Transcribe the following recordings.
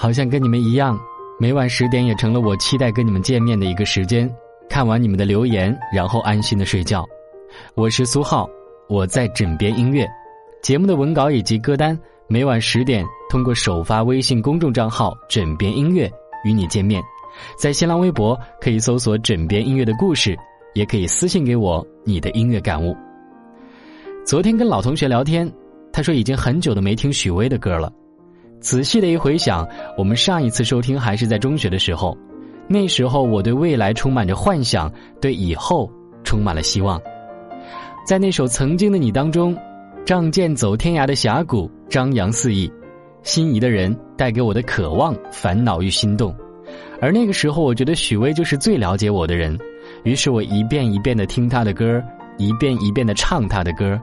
好像跟你们一样，每晚十点也成了我期待跟你们见面的一个时间。看完你们的留言，然后安心的睡觉。我是苏浩，我在枕边音乐。节目的文稿以及歌单，每晚十点通过首发微信公众账号“枕边音乐”与你见面。在新浪微博可以搜索“枕边音乐”的故事，也可以私信给我你的音乐感悟。昨天跟老同学聊天，他说已经很久都没听许巍的歌了。仔细的一回想，我们上一次收听还是在中学的时候，那时候我对未来充满着幻想，对以后充满了希望。在那首《曾经的你》当中，仗剑走天涯的峡谷张扬肆意，心仪的人带给我的渴望、烦恼与心动。而那个时候，我觉得许巍就是最了解我的人，于是我一遍一遍的听他的歌，一遍一遍的唱他的歌，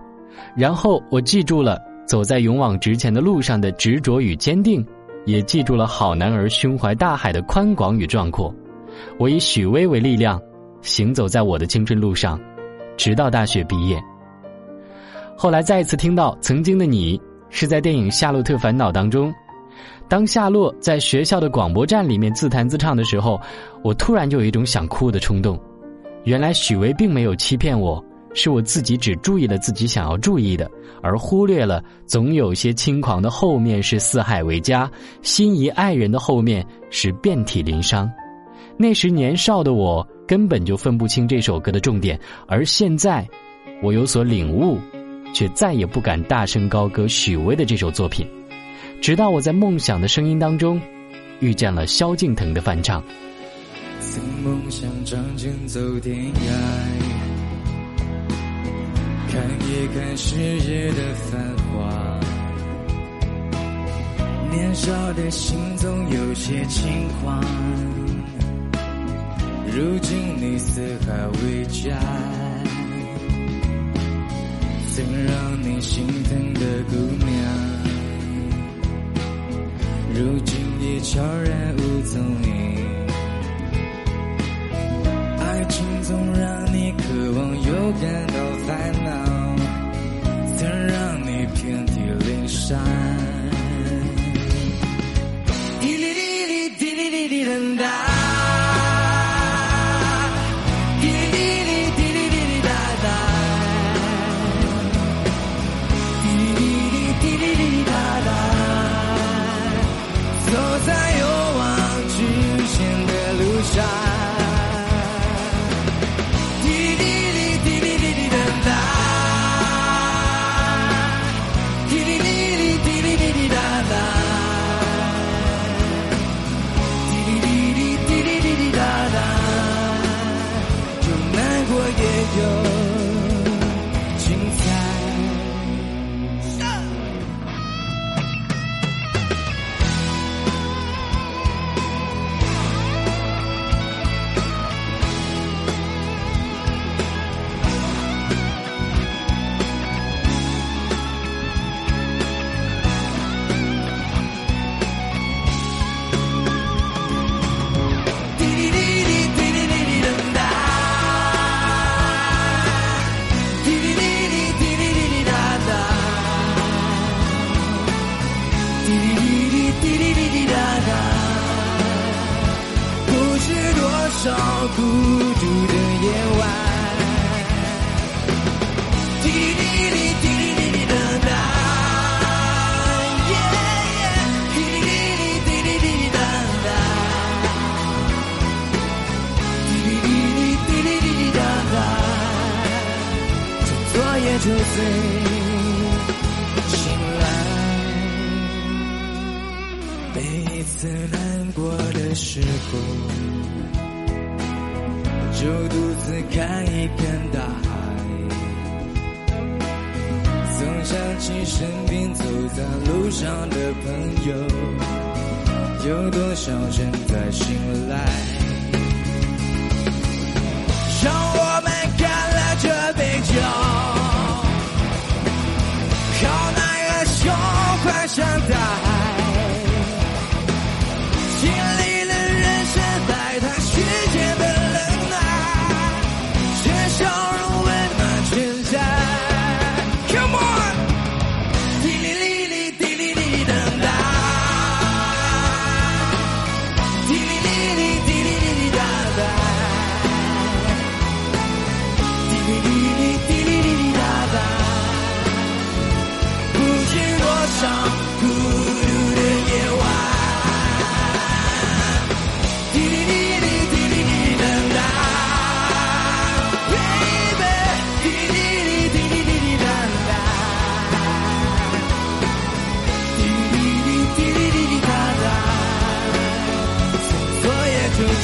然后我记住了走在勇往直前的路上的执着与坚定，也记住了好男儿胸怀大海的宽广与壮阔。我以许巍为力量，行走在我的青春路上，直到大学毕业。后来再一次听到曾经的你，是在电影《夏洛特烦恼》当中。当夏洛在学校的广播站里面自弹自唱的时候，我突然就有一种想哭的冲动。原来许巍并没有欺骗我，是我自己只注意了自己想要注意的，而忽略了总有些轻狂的后面是四海为家，心仪爱人的后面是遍体鳞伤。那时年少的我根本就分不清这首歌的重点，而现在，我有所领悟，却再也不敢大声高歌许巍的这首作品。直到我在梦想的声音当中，遇见了萧敬腾的翻唱。曾梦想仗剑走天涯，看一看世界的繁华。年少的心总有些轻狂，如今你四海为家，曾让你心疼的姑娘。如今已悄然无踪影，爱情总让你渴望又感到烦恼，曾让你遍体鳞伤。孤独的夜晚，滴滴哩滴哩哩哩的哒，滴滴哩哩哩哩哒哒，滴滴哩滴哩哩哩哒哒，趁昨夜酒醉醒来，每一次难过的时候。就独自看一片大海，总想起身边走在路上的朋友，有多少正在醒来？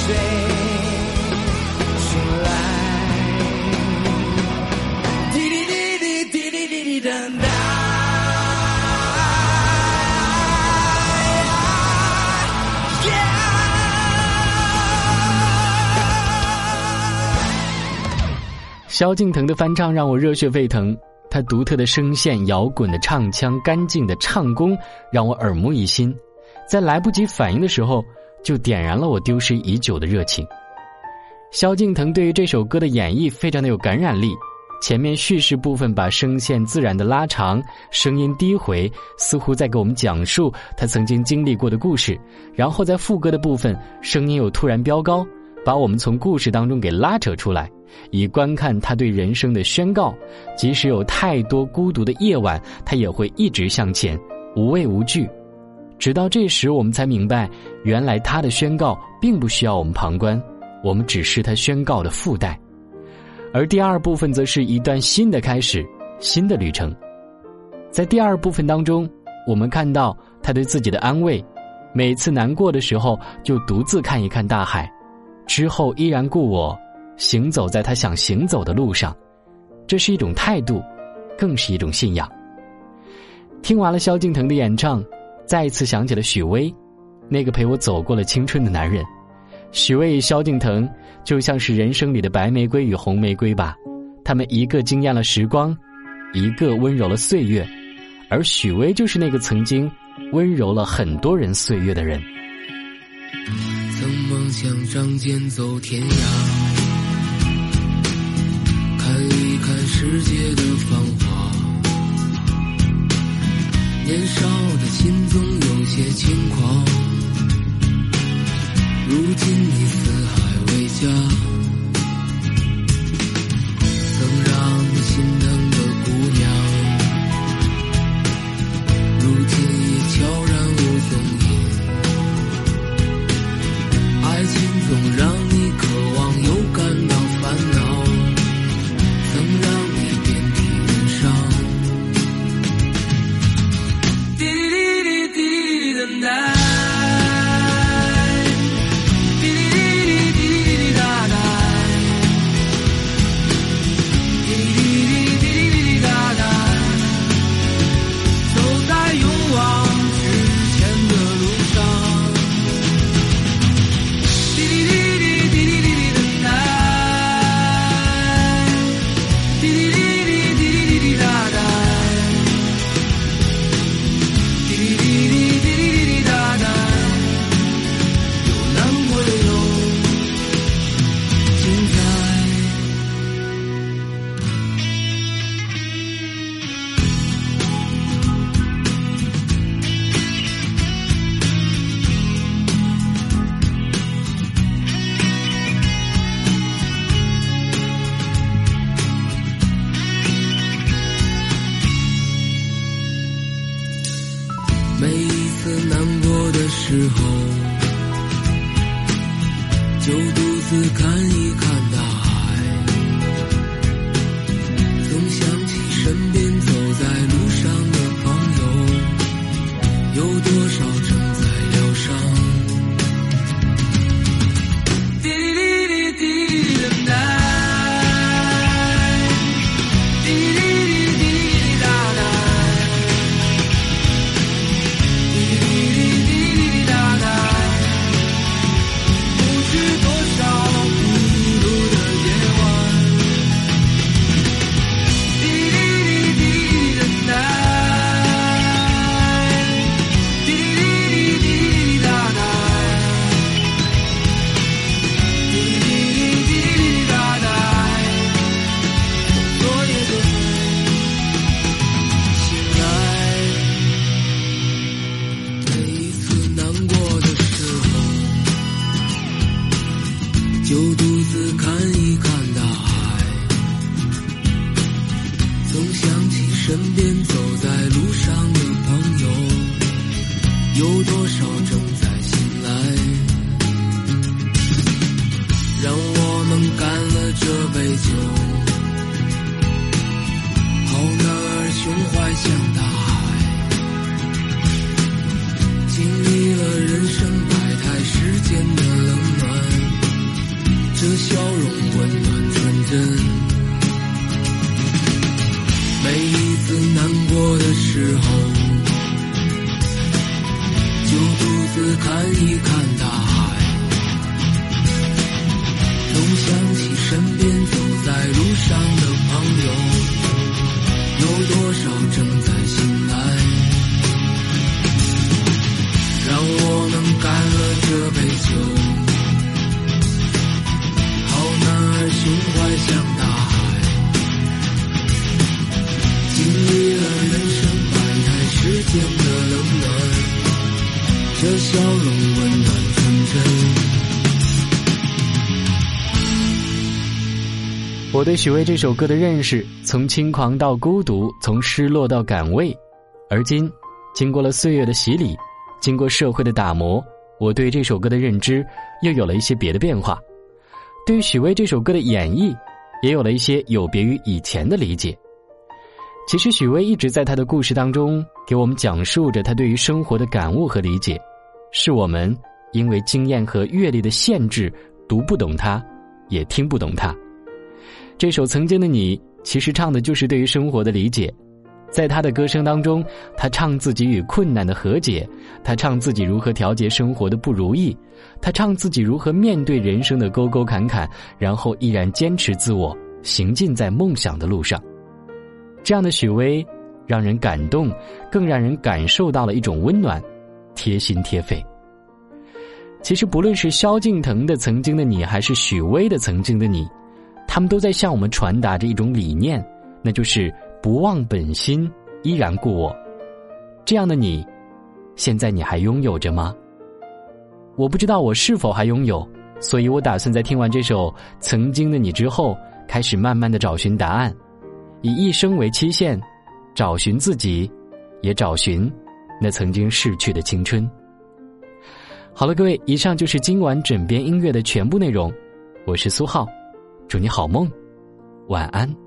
谁醒来？滴滴滴滴滴滴滴滴等待。萧敬腾的翻唱让我热血沸腾，他独特的声线、摇滚的唱腔、干净的唱功让我耳目一新，在来不及反应的时候，就点燃了我丢失已久的热情。萧敬腾对于这首歌的演绎非常的有感染力，前面叙事部分把声线自然的拉长，声音低回，似乎在给我们讲述他曾经经历过的故事，然后在副歌的部分，声音又突然飙高，把我们从故事当中给拉扯出来。以观看他对人生的宣告，即使有太多孤独的夜晚，他也会一直向前，无畏无惧。直到这时，我们才明白，原来他的宣告并不需要我们旁观，我们只是他宣告的附带。而第二部分则是一段新的开始，新的旅程。在第二部分当中，我们看到他对自己的安慰：每次难过的时候，就独自看一看大海，之后依然故我。行走在他想行走的路上，这是一种态度，更是一种信仰。听完了萧敬腾的演唱，再一次想起了许巍，那个陪我走过了青春的男人。许巍与萧敬腾就像是人生里的白玫瑰与红玫瑰吧，他们一个惊艳了时光，一个温柔了岁月，而许巍就是那个曾经温柔了很多人岁月的人。曾梦想仗剑走天涯。看一看世界的繁华，年少的心总有些轻狂。如今你四海为家。曾让你心的就独自看一看大海，总想起身边走在路上的朋友，有多少正在醒来？让我们干了这杯酒，好男儿胸怀像大海，经历了人生百态世间的看一看我对许巍这首歌的认识，从轻狂到孤独，从失落到感慰，而今，经过了岁月的洗礼，经过社会的打磨，我对这首歌的认知又有了一些别的变化。对于许巍这首歌的演绎，也有了一些有别于以前的理解。其实，许巍一直在他的故事当中给我们讲述着他对于生活的感悟和理解。是我们因为经验和阅历的限制读不懂他，也听不懂他。这首《曾经的你》其实唱的就是对于生活的理解。在他的歌声当中，他唱自己与困难的和解，他唱自己如何调节生活的不如意，他唱自己如何面对人生的沟沟坎坎，然后依然坚持自我，行进在梦想的路上。这样的许巍，让人感动，更让人感受到了一种温暖。贴心贴肺。其实，不论是萧敬腾的《曾经的你》，还是许巍的《曾经的你》，他们都在向我们传达着一种理念，那就是不忘本心，依然故我。这样的你，现在你还拥有着吗？我不知道我是否还拥有，所以我打算在听完这首《曾经的你》之后，开始慢慢的找寻答案，以一生为期限，找寻自己，也找寻。那曾经逝去的青春。好了，各位，以上就是今晚枕边音乐的全部内容。我是苏浩，祝你好梦，晚安。